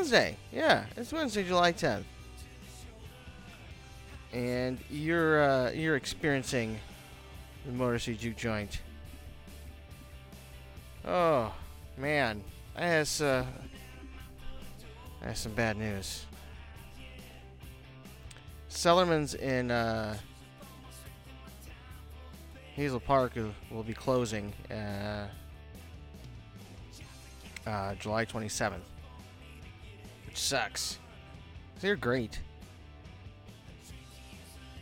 Wednesday. Yeah, it's Wednesday, July 10th. And you're uh, you're experiencing the Motor City Juke Joint. Oh man, I has uh, have some bad news. Cellarmen's in uh, Hazel Park will- will be closing uh, uh, July 27th, which sucks. They're great.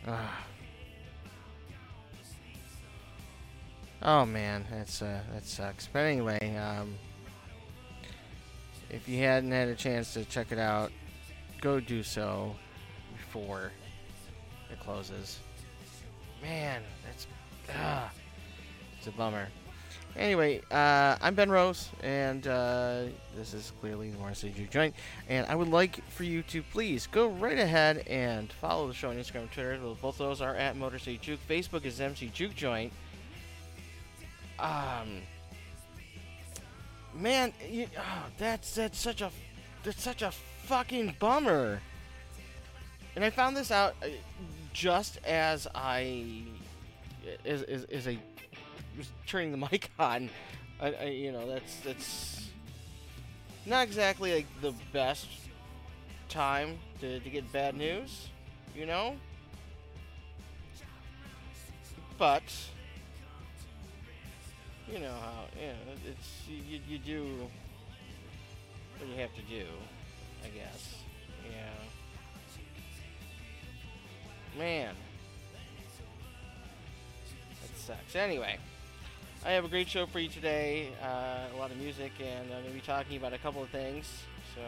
Ah. Oh man, that's uh, that sucks. But anyway, um, if you hadn't had a chance to check it out, go do so before it closes. Man, that's ah, it's a bummer. Anyway, uh, I'm Ben Rose, and uh, this is clearly the Motor City Juke Joint. And I would like for you to please go right ahead and follow the show on Instagram and Twitter. Both of those are at Motor City Juke. Facebook is MC Juke Joint. Um, man, you, oh, that's that's such a that's such a fucking bummer. And I found this out uh, just as I as, as, as I turning the mic on. I, I, you know, that's that's not exactly like the best time to, to get bad news, you know. But you know how you know it's you, you do what you have to do, I guess. Yeah. Man. That sucks. Anyway, I have a great show for you today. Uh, a lot of music, and I'm going to be talking about a couple of things. So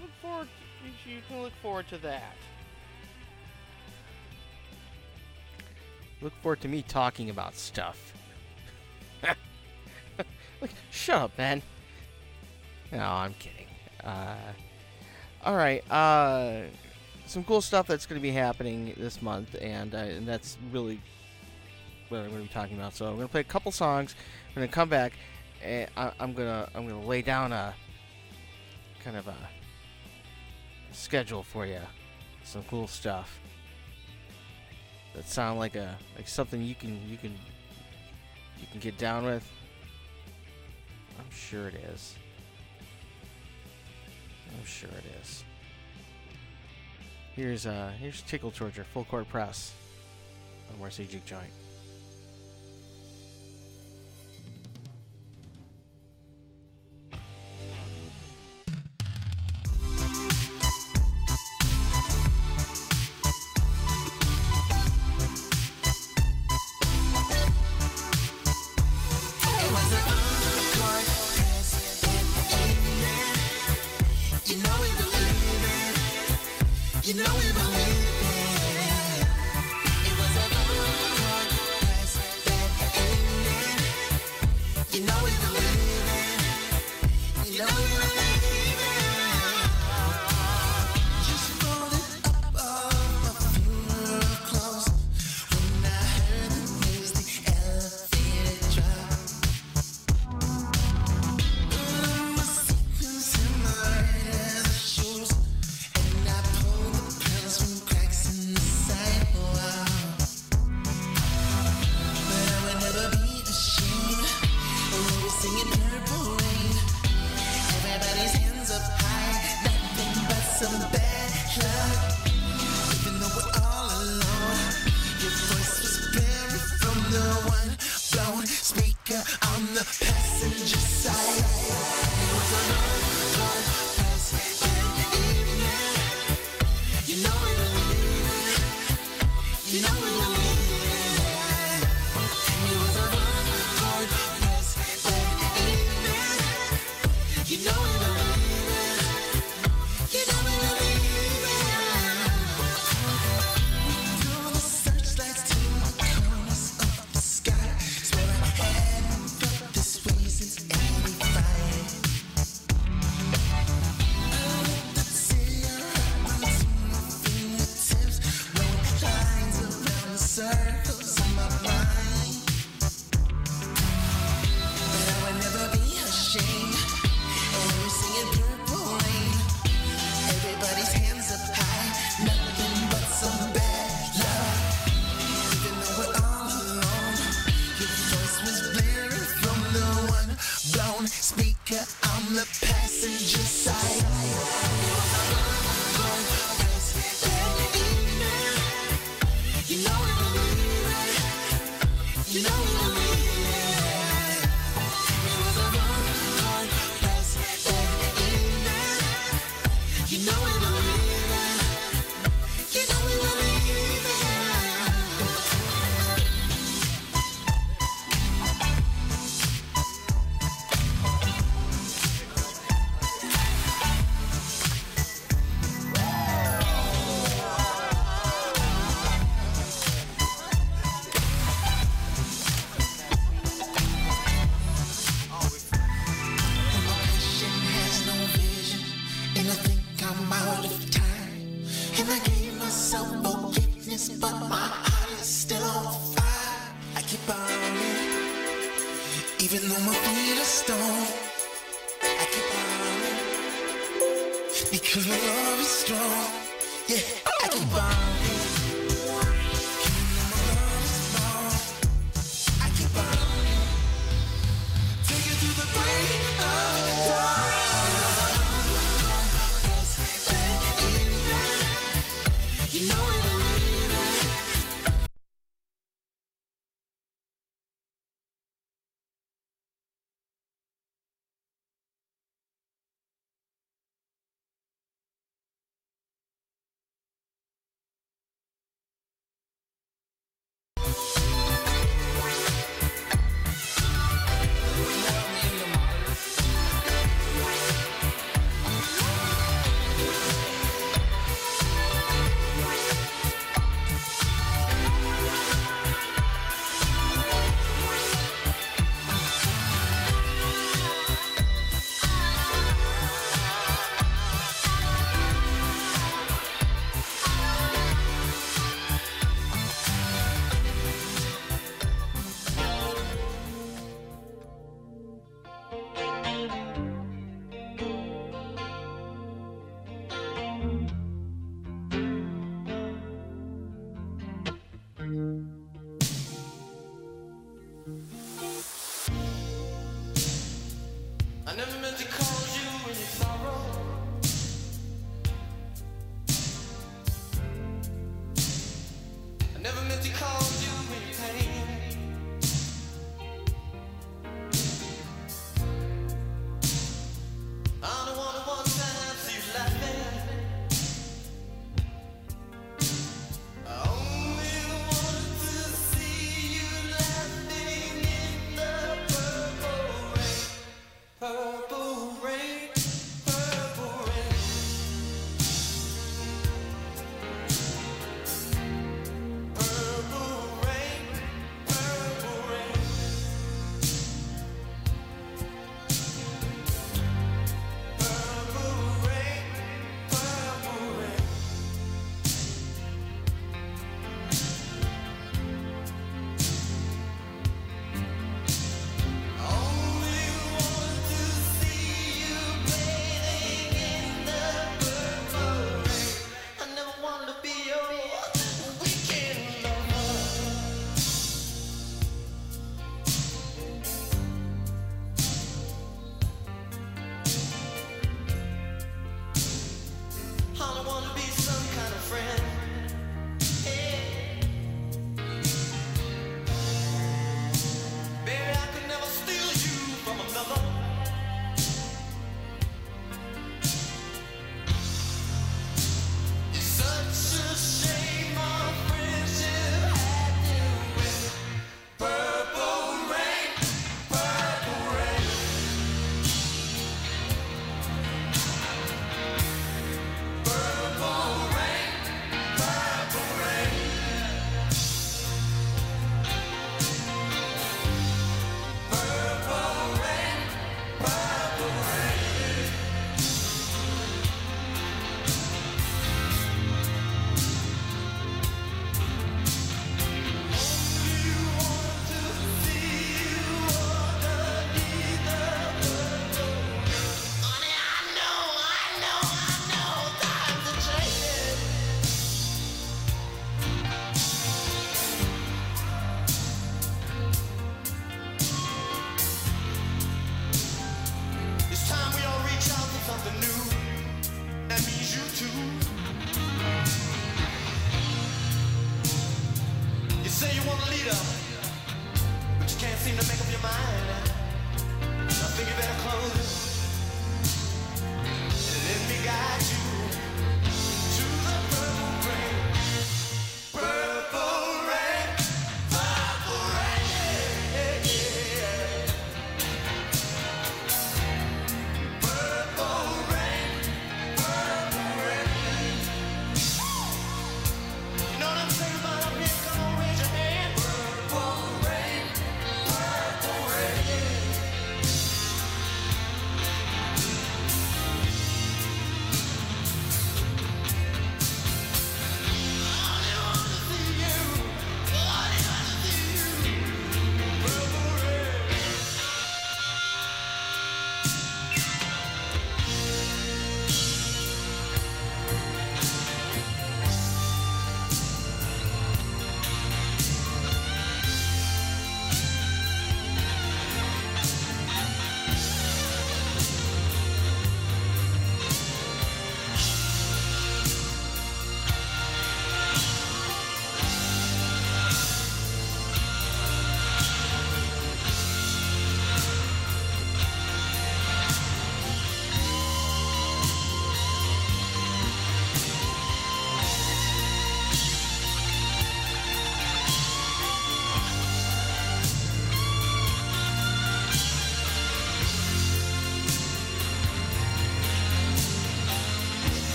look forward. You, you can look forward to that. Look forward to me talking about stuff. Look, shut up, man. No, I'm kidding. Uh, all right. Uh, some cool stuff that's going to be happening this month, and uh, and that's really what I'm going to be talking about. So I'm going to play a couple songs. I'm going to come back, and I, I'm gonna I'm gonna lay down a kind of a schedule for you. Some cool stuff that sound like a like something you can you can you can get down with. I'm sure it is. I'm sure it is. Here's uh here's Tickle Torture Full Court Press on Marcy Juke Joint. made of stone. I keep on running because my love is strong. Yeah, I keep on.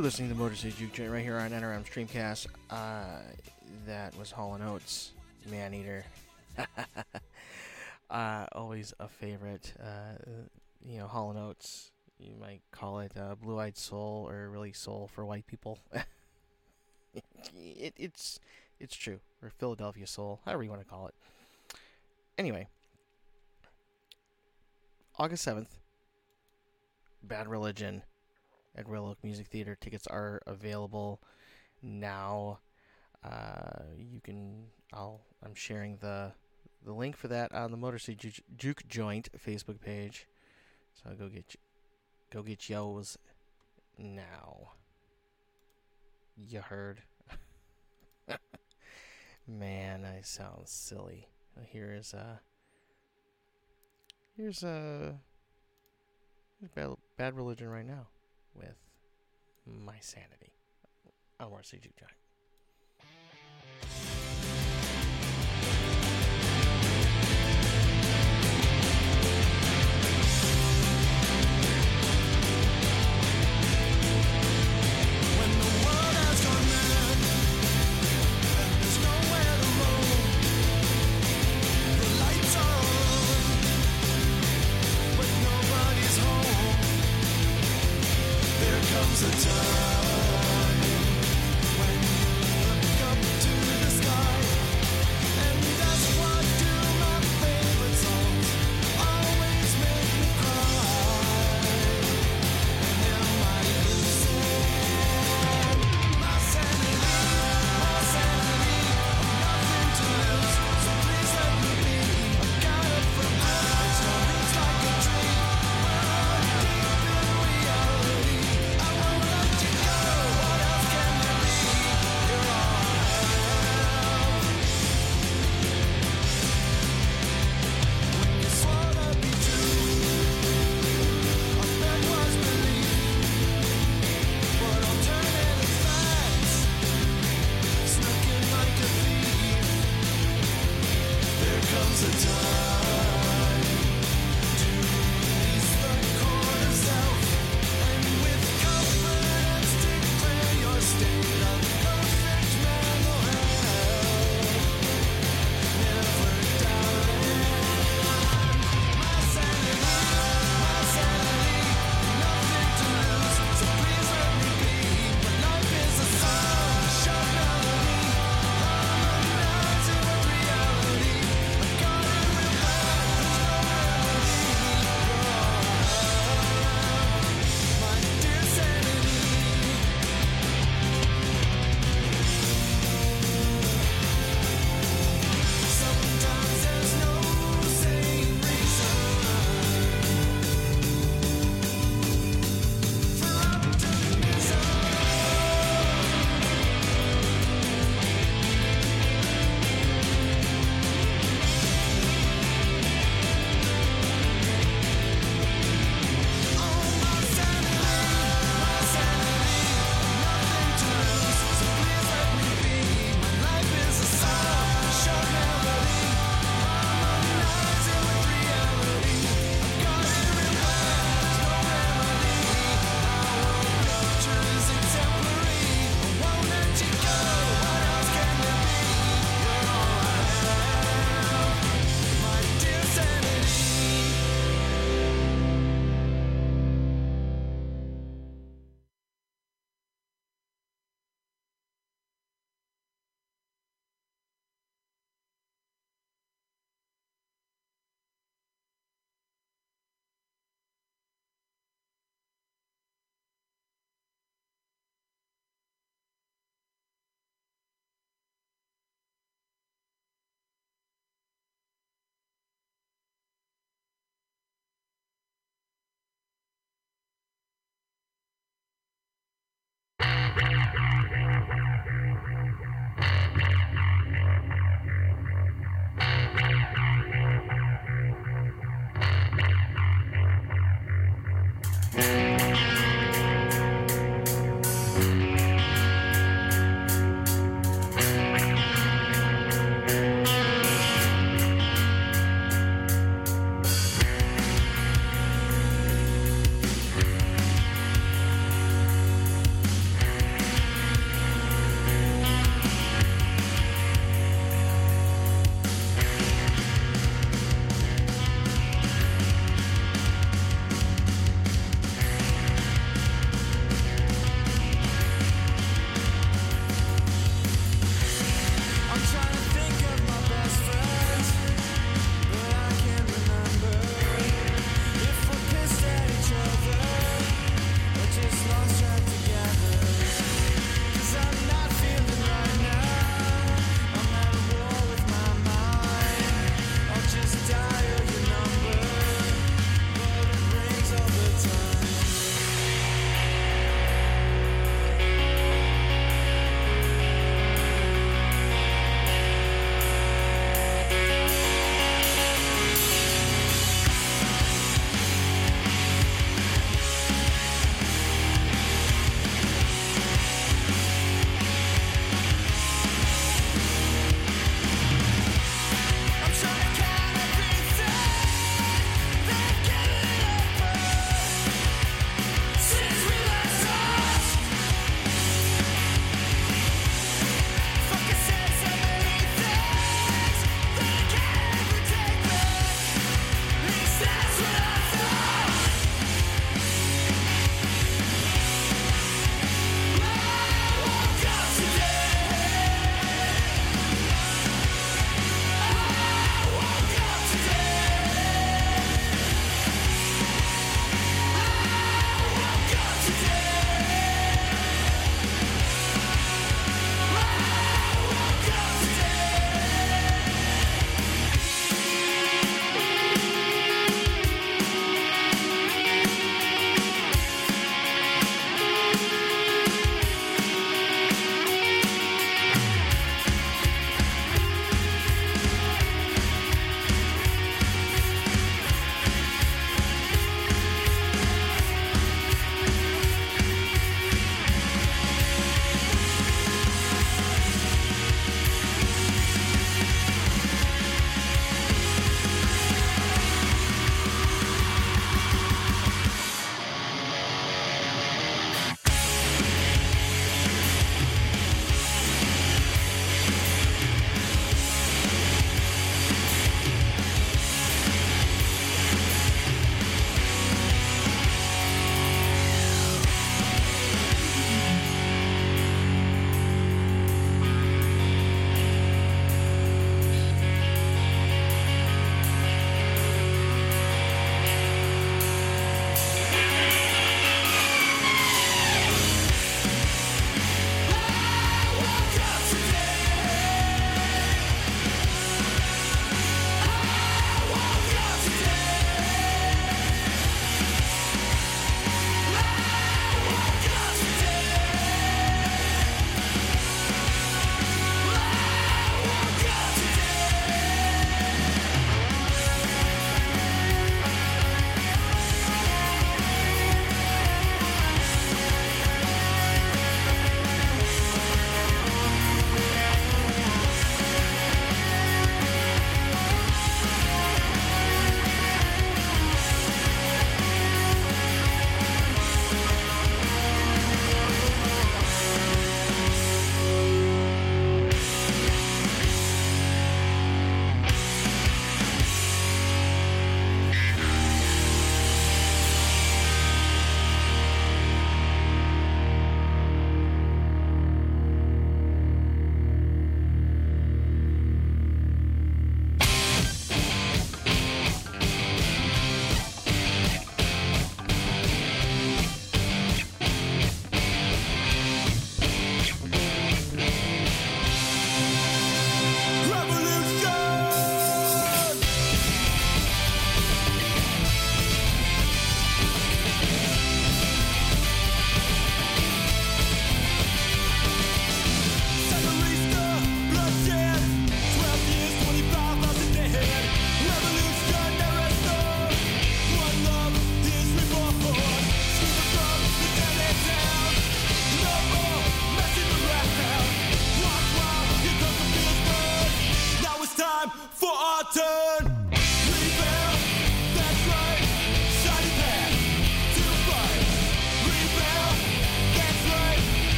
You're listening to the Motor City Juke Joint right here on NRM Streamcast. Uh, that was Hall Oates, Maneater. uh, always a favorite. Uh, you know, Hall Oates. You might call it uh, Blue Eyed Soul or really Soul for white people. it, it's it's true. Or Philadelphia Soul, however you want to call it. Anyway, August 7th, Bad Religion at Oak Music Theater. Tickets are available now. Uh, you can. I'll. I'm sharing the the link for that on the Motor City Juke, Juke Joint Facebook page. So go get go get yours now. You heard. Man, I sound silly. Here's uh here's uh here's bad, bad religion right now with my sanity. I want to see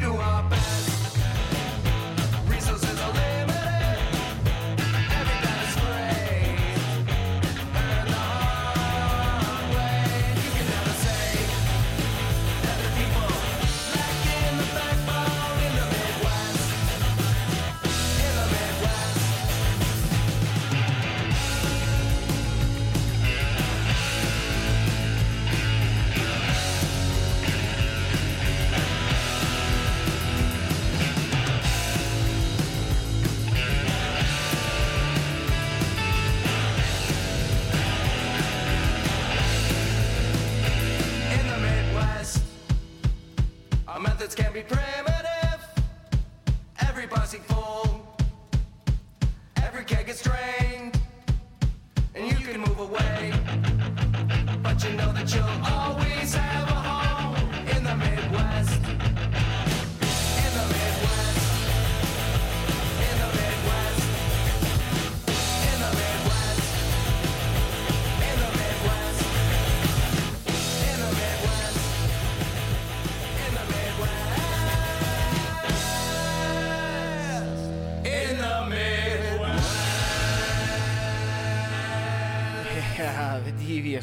do I.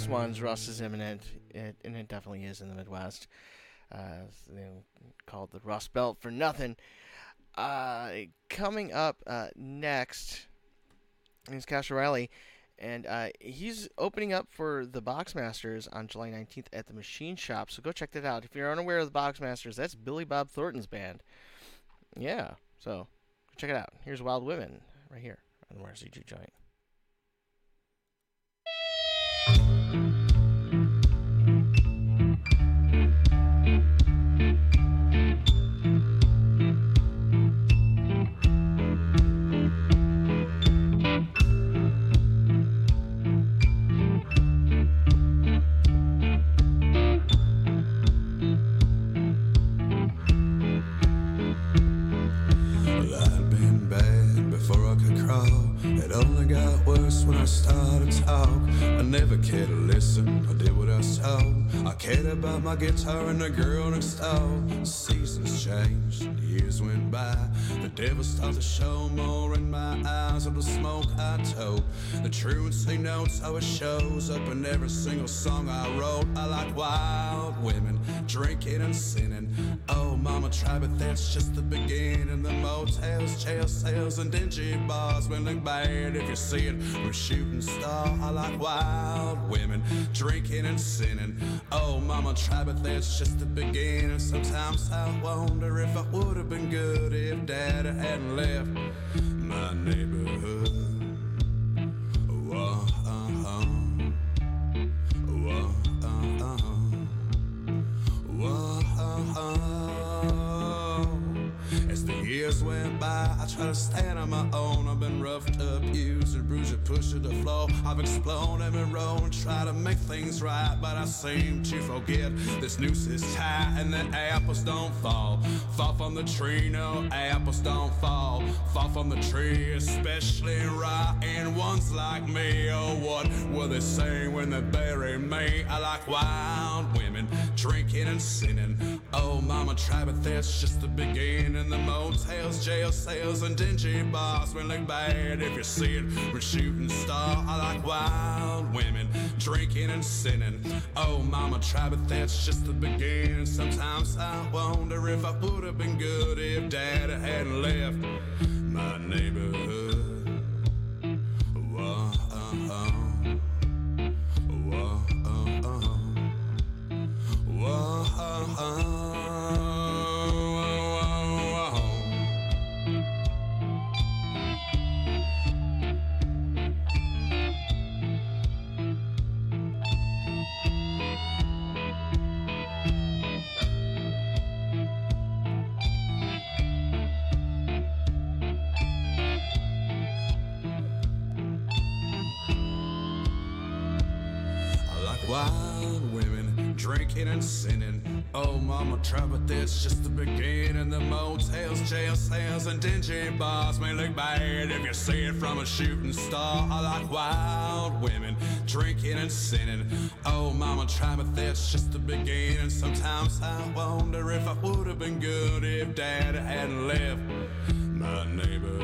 ones, rust is imminent, it, and it definitely is in the Midwest. Uh, called the Rust Belt for nothing. Uh, coming up uh, next is Cash O'Reilly, and uh, he's opening up for the Boxmasters on July 19th at the Machine Shop. So go check that out. If you're unaware of the Boxmasters, that's Billy Bob Thornton's band. Yeah, so check it out. Here's Wild Women right here on the RCG Joint. Got worse when I started to talk. I never cared to listen, I did what I was. I cared about my guitar and the girl next door. Seasons changed, years went by. The devil started to show more in my eyes of the smoke I tote. The truancy notes it shows up in every single song I wrote. I like wild women, drinking and sinning. Oh, mama, try, but that's just the beginning. The motels, jail cells, and dingy bars will look bad if you from shooting star. I like wild women, drinking and sinning. Oh, mama, try, but that's just the beginning. Sometimes I wonder if I would have been good if dad hadn't left my neighborhood. Whoa, uh-huh. Whoa, uh-huh. Whoa. Years went by, I try to stand on my own. I've been roughed up, used and bruised and pushed to the floor. I've exploded every road and try to make things right, but I seem to forget this noose is tight and the apples don't fall. Fall from the tree, no apples don't fall. Fall from the tree, especially rotten ones like me. Oh, what were they saying when they buried me? I like wild women, drinking and sinning. Oh, mama, try, but that's just the beginning. The motels, jail cells, and dingy bars will look bad if you see it a shooting star. I like wild women, drinking and sinning. Oh, mama, try, but that's just the beginning. Sometimes I wonder if I would have been good if dad hadn't left my neighborhood. Try, but that's just the beginning. The motels, jail cells, and dingy bars may look bad if you see it from a shooting star. I like wild women, drinking and sinning. Oh, mama, try, but that's just the beginning. Sometimes I wonder if I would have been good if dad hadn't left my neighborhood.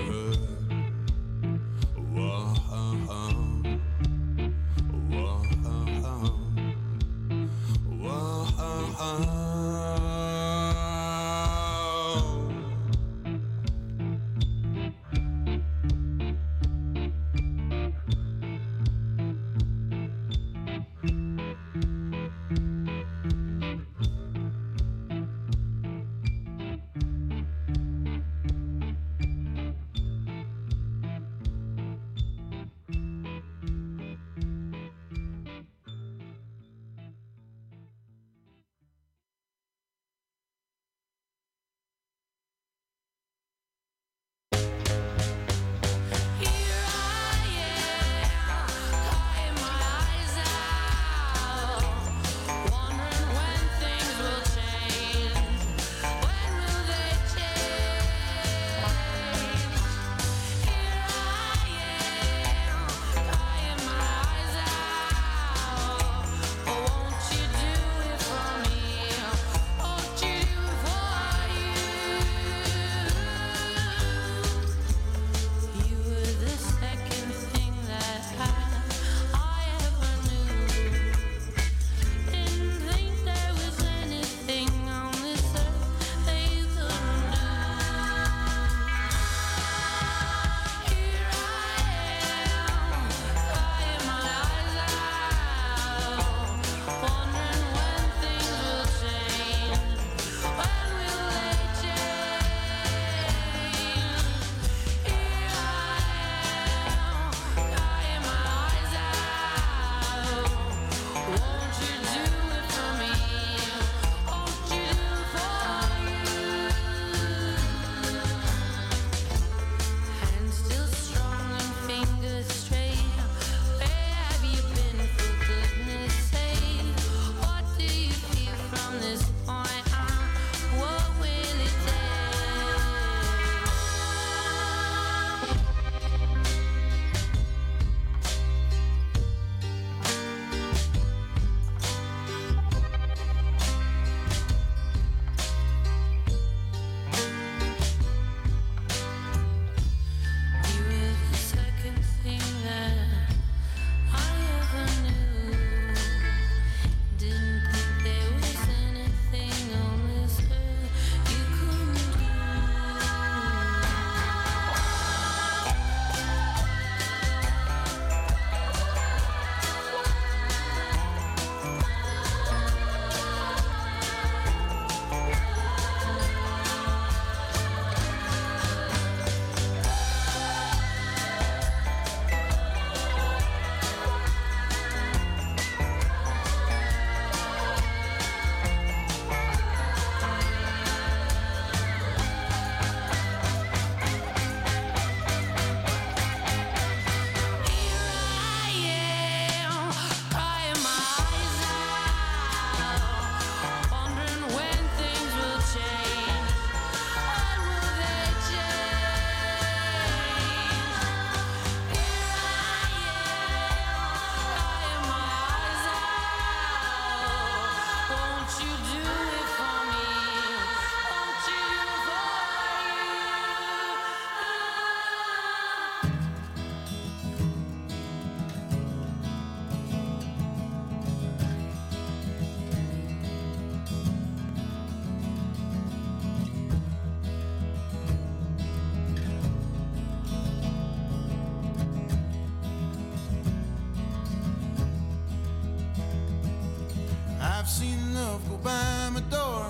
by my door.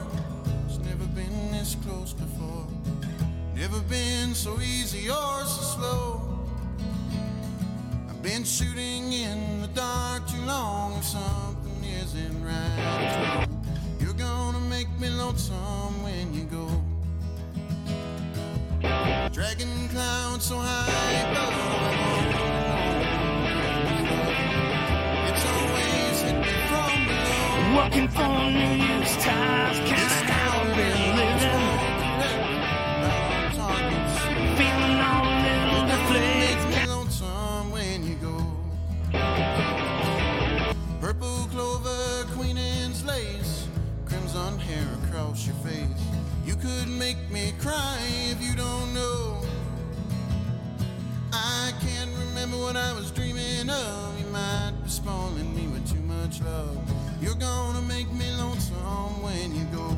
It's never been this close before. Never been so easy or so slow. I've been shooting in the dark too long. If something isn't right, you're gonna make me lonesome when you go. Dragging clouds so high. Working for New Year's kinda how I've been living. Feeling all a little deflated. Makes me lonesome when you go. Purple clover, queen anne's lace, crimson hair across your face. You could make me cry if you don't know. I can't remember what I was dreaming of. You might be spoiling me with too much love. You're gonna make me lonesome when you go.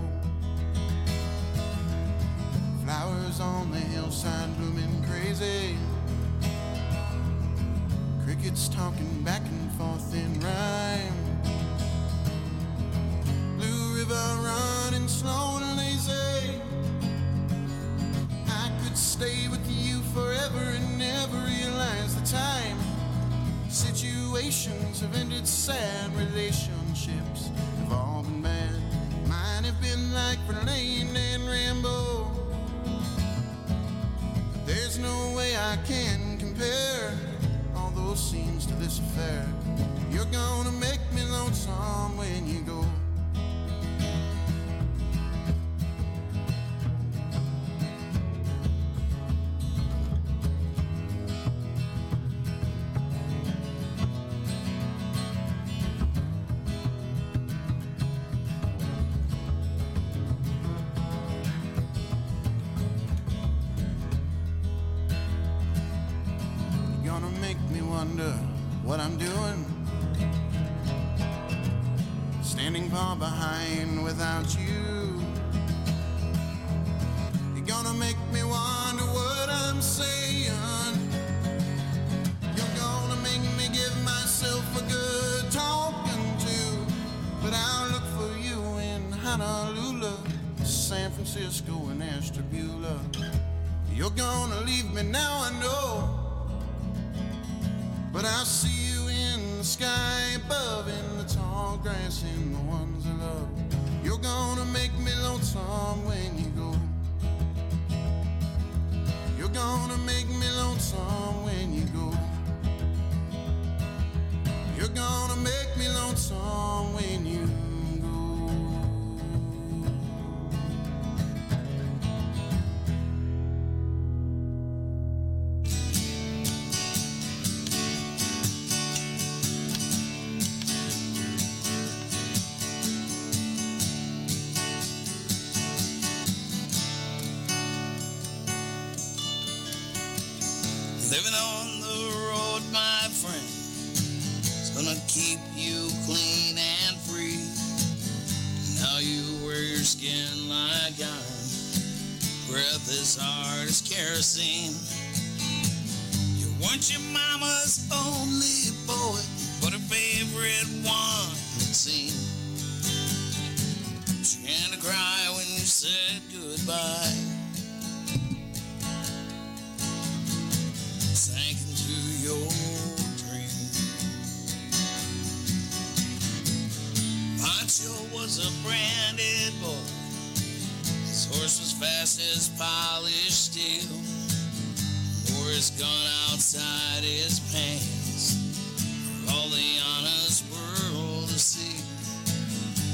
Flowers on the hillside blooming crazy. Crickets talking back and forth in rhyme. Blue river running slow and lazy. I could stay with you forever and never realize the time. Situations have ended sad, relationships have all been bad. Mine have been like Verlaine and Rimbaud. There's no way I can compare all those scenes to this affair. Now you wear your skin like iron, breath as hard as kerosene. You weren't your mama's only boy, but her favorite one, it seemed. She had to cry when you said goodbye. sank into your Pancho was a branded boy. His horse was fast as polished steel. Wore his gun outside his pants. All the honest world to see.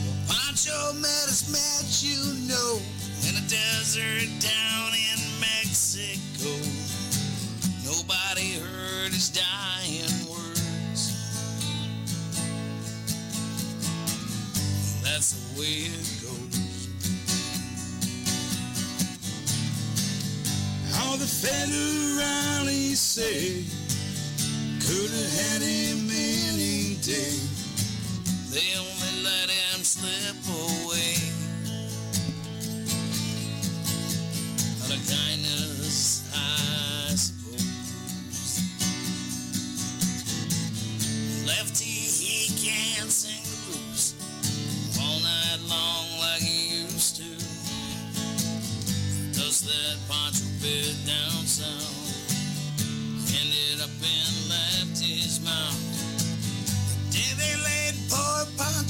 Well, Pancho met his match, you know, in a desert down in Mexico. Nobody heard his dying That's the way it goes. How the federales say could have had him any day. They only let him slip away. Out of kindness,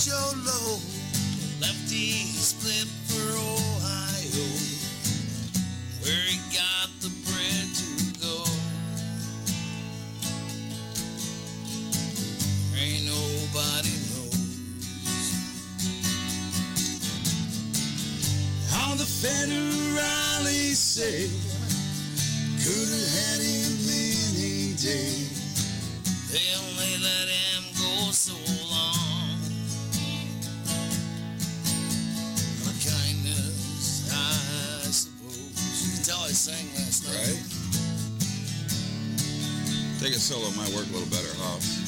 Joe Low. Lefty split for Ohio, where he got the bread to go. Ain't nobody knows how the federales say could have had him any day. They only let him go so. solo might work a little better, huh?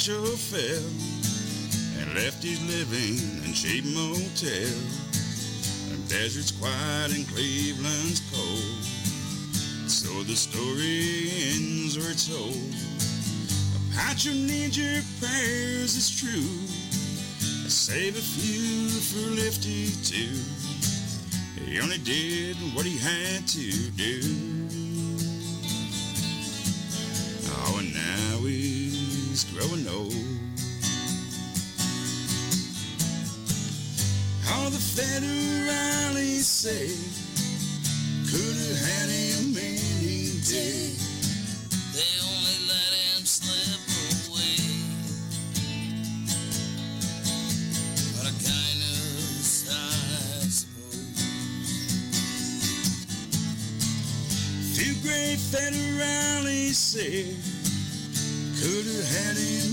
Pancho fell and left his living in cheap motel. The desert's quiet and Cleveland's cold. So the story ends where it's told. Pancho needs your prayers, it's true. Save a few for Lefty too. He only did what he had to do. say, could have had him any day. They only let him slip away. What a kindness, I suppose. Few great federales say, could have had him.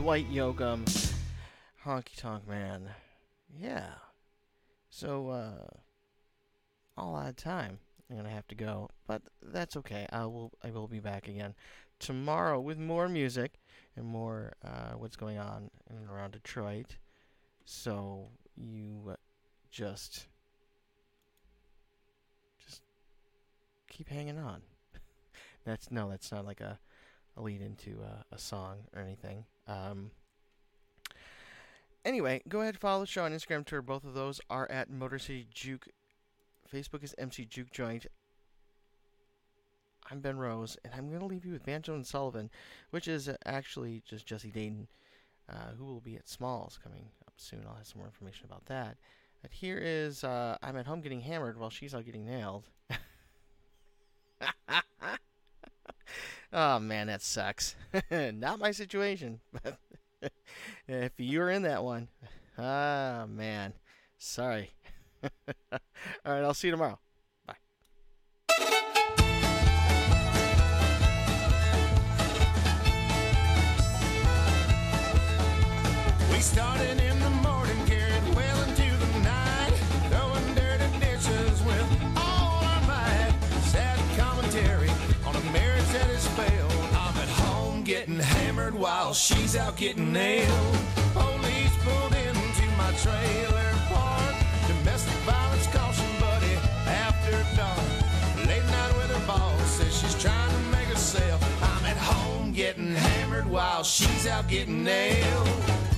Dwight Yoakam, Honky Tonk Man. Yeah. So, uh, all out of time. I'm gonna have to go, but that's okay. I will. I will be back again tomorrow with more music and more uh, what's going on in and around Detroit. So you uh, just just keep hanging on. that's no, that's not like a, a lead into uh, a song or anything. Um, anyway, go ahead follow the show on Instagram, Twitter. Both of those are at Motor City Juke. Facebook is MC Juke Joint. I'm Ben Rose, and I'm going to leave you with Banjo and Sullivan, which is uh, actually just Jesse Dayton, uh, who will be at Smalls coming up soon. I'll have some more information about that. But here is uh, I'm at home getting hammered while she's out getting nailed. oh man, that sucks. Not my situation, but if you're in that one, ah man, sorry. All right, I'll see you tomorrow. Started in while she's out getting nailed. Police pulled into my trailer park. Domestic violence caution, buddy, after dark. Late night with her boss says she's trying to make sale. I'm at home getting hammered while she's out getting nailed.